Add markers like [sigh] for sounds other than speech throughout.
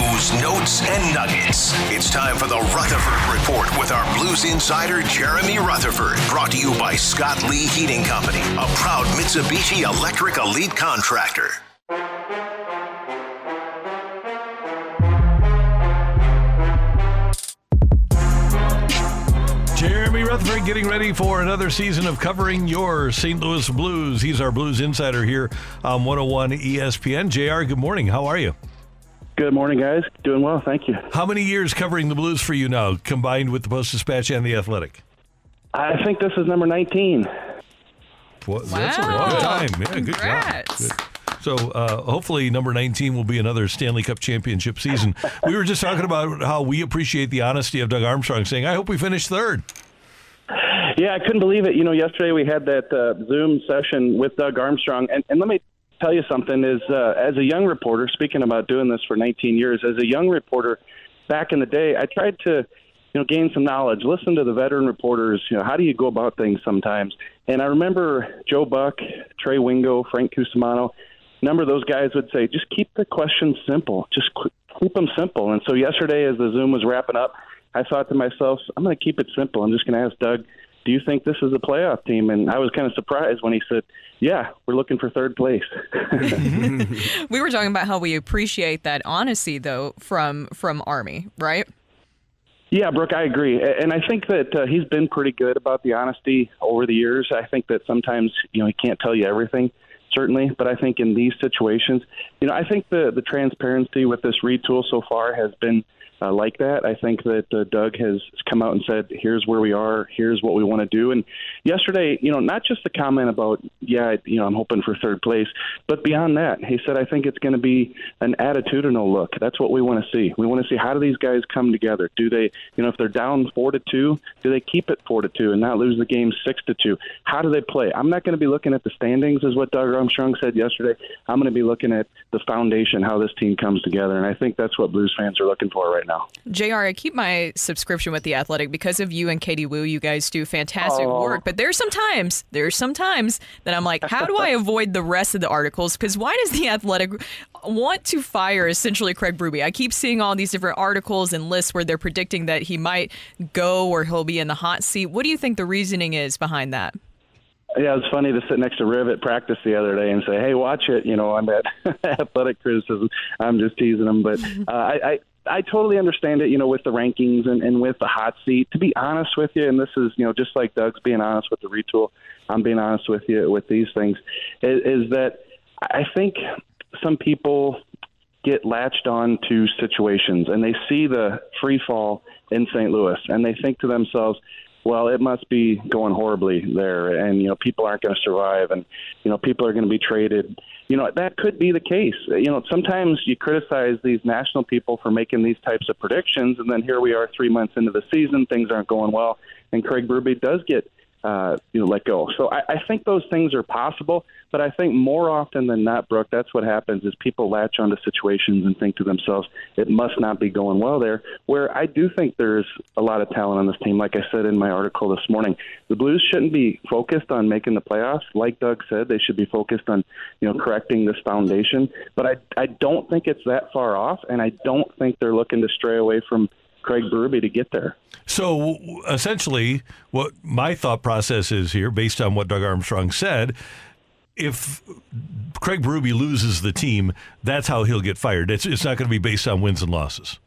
news, notes, and nuggets. It's time for the Rutherford Report with our Blues insider, Jeremy Rutherford. Brought to you by Scott Lee Heating Company, a proud Mitsubishi Electric Elite contractor. Jeremy Rutherford getting ready for another season of covering your St. Louis Blues. He's our Blues insider here on 101 ESPN. JR, good morning. How are you? Good morning, guys. Doing well, thank you. How many years covering the Blues for you now, combined with the Post Dispatch and the Athletic? I think this is number 19. Well, wow. That's a long time. Yeah, Congrats. good job. Good. So uh, hopefully, number 19 will be another Stanley Cup championship season. we were just talking about how we appreciate the honesty of Doug Armstrong saying, I hope we finish third. Yeah, I couldn't believe it. You know, yesterday we had that uh, Zoom session with Doug Armstrong, and, and let me tell you something is uh, as a young reporter, speaking about doing this for 19 years, as a young reporter back in the day, I tried to you know gain some knowledge, listen to the veteran reporters. You know, how do you go about things sometimes? And I remember Joe Buck, Trey Wingo, Frank Cusumano. A number of those guys would say, just keep the questions simple. Just keep them simple. And so yesterday, as the Zoom was wrapping up, I thought to myself, I'm going to keep it simple. I'm just going to ask Doug do you think this is a playoff team? And I was kind of surprised when he said, yeah, we're looking for third place. [laughs] we were talking about how we appreciate that honesty, though, from from Army, right? Yeah, Brooke, I agree, and I think that uh, he's been pretty good about the honesty over the years. I think that sometimes you know he can't tell you everything, certainly, but I think in these situations, you know, I think the the transparency with this retool so far has been uh, like that. I think that uh, Doug has come out and said, "Here's where we are. Here's what we want to do." And yesterday, you know, not just the comment about, "Yeah, you know, I'm hoping for third place," but beyond that, he said, "I think it's going to be an attitudinal look. That's what we want to see. We want to see how do these guys come together. Do they, you know, if they're down four to two, do they keep it four to two and not lose the game six to two? How do they play? I'm not going to be looking at the standings, is what Doug Armstrong said yesterday. I'm going to be looking at the foundation, how this team comes together, and I think that's what Blues fans are looking for right now now. JR, I keep my subscription with The Athletic because of you and Katie Woo. You guys do fantastic oh. work. But there's some times, there's some times that I'm like, how do I [laughs] avoid the rest of the articles? Because why does The Athletic want to fire essentially Craig Berube? I keep seeing all these different articles and lists where they're predicting that he might go or he'll be in the hot seat. What do you think the reasoning is behind that? Yeah, it was funny to sit next to Riv at practice the other day and say, "Hey, watch it." You know, I'm at [laughs] athletic criticism. I'm just teasing him, but [laughs] uh, I, I totally understand it, you know, with the rankings and, and with the hot seat. To be honest with you, and this is, you know, just like Doug's being honest with the retool, I'm being honest with you with these things, is, is that I think some people get latched on to situations and they see the free fall in St. Louis and they think to themselves, well, it must be going horribly there, and you know people aren't going to survive, and you know people are going to be traded. You know that could be the case. You know sometimes you criticize these national people for making these types of predictions, and then here we are three months into the season, things aren't going well, and Craig Berube does get uh, you know, let go. So I, I think those things are possible, but I think more often than not, Brooke, that's what happens is people latch onto situations and think to themselves, it must not be going well there. Where I do think there's a lot of talent on this team. Like I said in my article this morning, the Blues shouldn't be focused on making the playoffs. Like Doug said, they should be focused on, you know, correcting this foundation. But I, I don't think it's that far off, and I don't think they're looking to stray away from Craig Berube to get there. So essentially, what my thought process is here, based on what Doug Armstrong said, if Craig Berube loses the team, that's how he'll get fired. It's, it's not going to be based on wins and losses.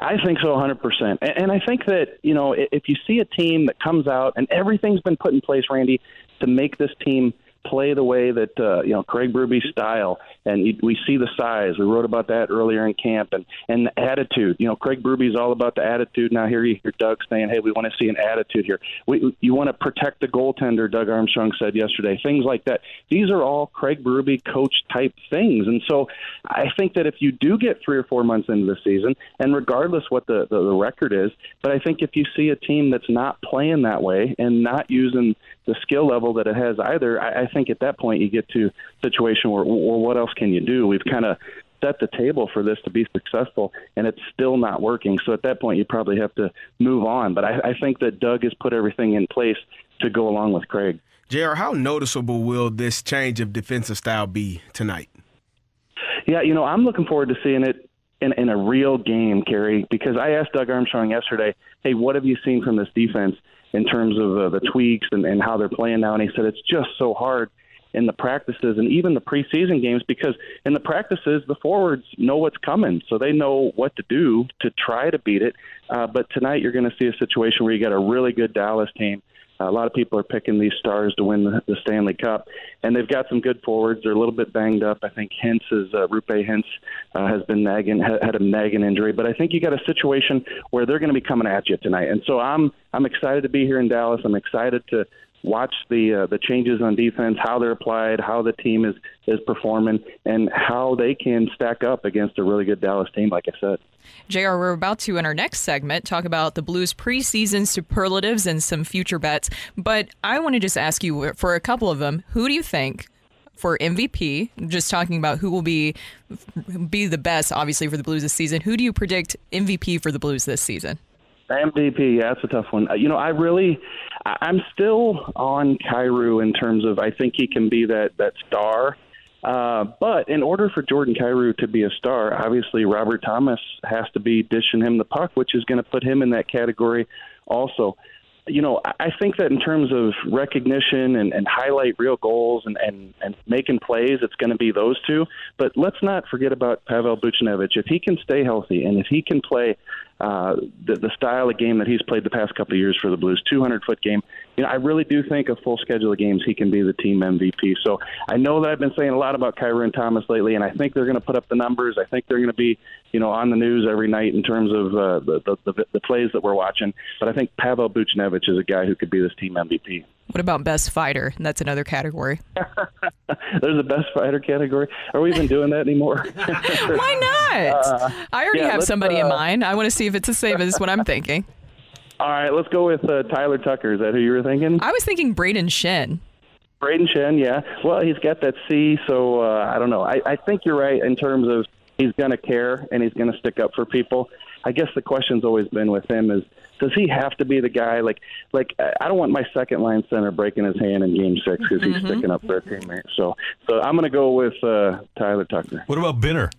I think so, 100%. And I think that, you know, if you see a team that comes out and everything's been put in place, Randy, to make this team play the way that uh, you know Craig Berube's style, and you, we see the size. We wrote about that earlier in camp, and and the attitude. You know, Craig Berube's all about the attitude. Now here you hear Doug saying, "Hey, we want to see an attitude here. We, you want to protect the goaltender." Doug Armstrong said yesterday. Things like that. These are all Craig Berube coach type things, and so I think that if you do get three or four months into the season, and regardless what the, the, the record is, but I think if you see a team that's not playing that way and not using the skill level that it has either, I, I think at that point you get to a situation where, well, what else can you do? We've kind of set the table for this to be successful, and it's still not working. So at that point, you probably have to move on. But I, I think that Doug has put everything in place to go along with Craig. JR, how noticeable will this change of defensive style be tonight? Yeah, you know, I'm looking forward to seeing it in, in a real game, Kerry, because I asked Doug Armstrong yesterday, hey, what have you seen from this defense in terms of uh, the tweaks and, and how they're playing now? And he said it's just so hard in the practices and even the preseason games because in the practices the forwards know what's coming so they know what to do to try to beat it uh, but tonight you're going to see a situation where you got a really good dallas team a lot of people are picking these stars to win the, Stanley Cup, and they've got some good forwards. They're a little bit banged up. I think Hintz is uh, Roope Hintz uh, has been nagging had a nagging injury, but I think you got a situation where they're going to be coming at you tonight. And so I'm I'm excited to be here in Dallas. I'm excited to watch the uh, the changes on defense, how they're applied, how the team is is performing, and how they can stack up against a really good Dallas team. Like I said. JR, we're about to, in our next segment, talk about the Blues preseason superlatives and some future bets. But I want to just ask you for a couple of them who do you think for MVP, just talking about who will be be the best, obviously, for the Blues this season. Who do you predict MVP for the Blues this season? MVP, yeah, that's a tough one. Uh, you know, I really, I'm still on Kyrou in terms of I think he can be that that star. Uh, but in order for Jordan Kyrou to be a star, obviously Robert Thomas has to be dishing him the puck, which is going to put him in that category also. You know, I think that in terms of recognition and, and highlight reel goals and, and, and making plays, it's going to be those two. But let's not forget about Pavel Buchnevich. If he can stay healthy and if he can play uh, the, the style of game that he's played the past couple of years for the Blues, 200 foot game. You know, I really do think a full schedule of games he can be the team MVP. So I know that I've been saying a lot about Kyrou Thomas lately, and I think they're going to put up the numbers. I think they're going to be, you know, on the news every night in terms of uh, the, the, the the plays that we're watching. But I think Pavel Buchnevich is a guy who could be this team MVP. What about best fighter? That's another category. [laughs] [laughs] There's the best fighter category. Are we even doing that anymore? [laughs] Why not? Uh, I already yeah, have somebody uh, in mind. I want to see if it's the same as what I'm thinking. [laughs] All right, let's go with uh, Tyler Tucker. Is that who you were thinking? I was thinking Brayden Schenn. Brayden Schenn, yeah. Well, he's got that C, so uh, I don't know. I, I think you're right in terms of he's going to care and he's going to stick up for people. I guess the question's always been with him is does he have to be the guy? Like, like I don't want my second line center breaking his hand in Game Six because he's mm-hmm. sticking up for a teammate. So, so I'm going to go with uh, Tyler Tucker. What about Binner?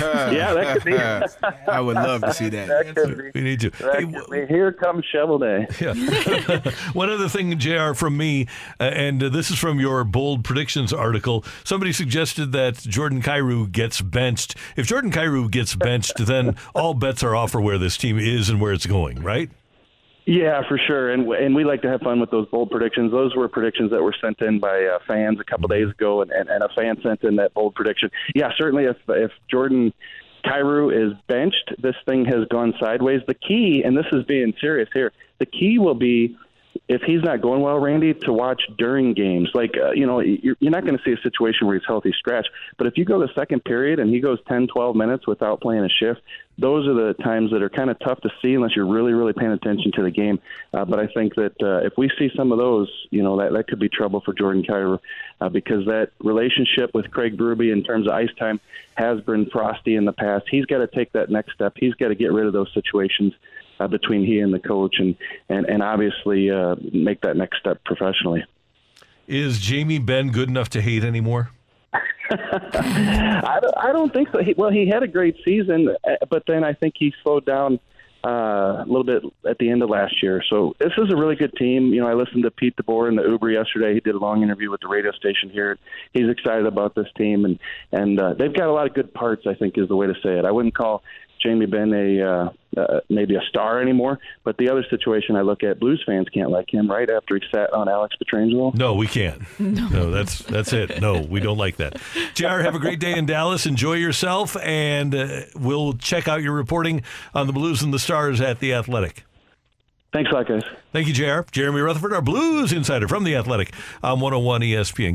Yeah, that could be. [laughs] I would love to see that. that could be. We need to. Hey, Here comes Shovel Day. [laughs] Yeah. [laughs] One other thing, Jr. From me, uh, and uh, this is from your bold predictions article. Somebody suggested that Jordan Kyrou gets benched. If Jordan Kyrou gets benched, then all bets are off for where this team is and where it's going. Right? Yeah, for sure, and and we like to have fun with those bold predictions. Those were predictions that were sent in by uh, fans a couple days ago, and, and, and a fan sent in that bold prediction. Yeah, certainly, if if Jordan Kyrou is benched, this thing has gone sideways. The key, and this is being serious here, the key will be if he's not going well, Randy, to watch during games. Like, uh, you know, you're, you're not going to see a situation where he's healthy scratch. But if you go the second period and he goes 10, 12 minutes without playing a shift, those are the times that are kind of tough to see unless you're really, really paying attention to the game. Uh, but I think that uh, if we see some of those, you know, that, that could be trouble for Jordan Kyrou uh, because that relationship with Craig Berube in terms of ice time has been frosty in the past. He's got to take that next step. He's got to get rid of those situations uh, between he and the coach, and and and obviously uh, make that next step professionally. Is Jamie Benn good enough to hate anymore? [laughs] I, don't, I don't think so. He, well, he had a great season, uh, but then I think he slowed down uh, a little bit at the end of last year. So this is a really good team. You know, I listened to Pete DeBoer in the Uber yesterday. He did a long interview with the radio station here. He's excited about this team, and and uh, they've got a lot of good parts. I think is the way to say it. I wouldn't call Jamie Benn a uh, uh, maybe a star anymore. But the other situation I look at, Blues fans can't like him right after he sat on Alex Pietrangelo. No, we can't. No. that's that's it. No, we don't like that. JR, have a great day in Dallas. Enjoy yourself, and uh, we'll check out your reporting on the Blues and the Stars at the Athletic. Thanks a lot, guys. Thank you, JR. Jeremy Rutherford, our Blues insider from the Athletic on 101 ESPN.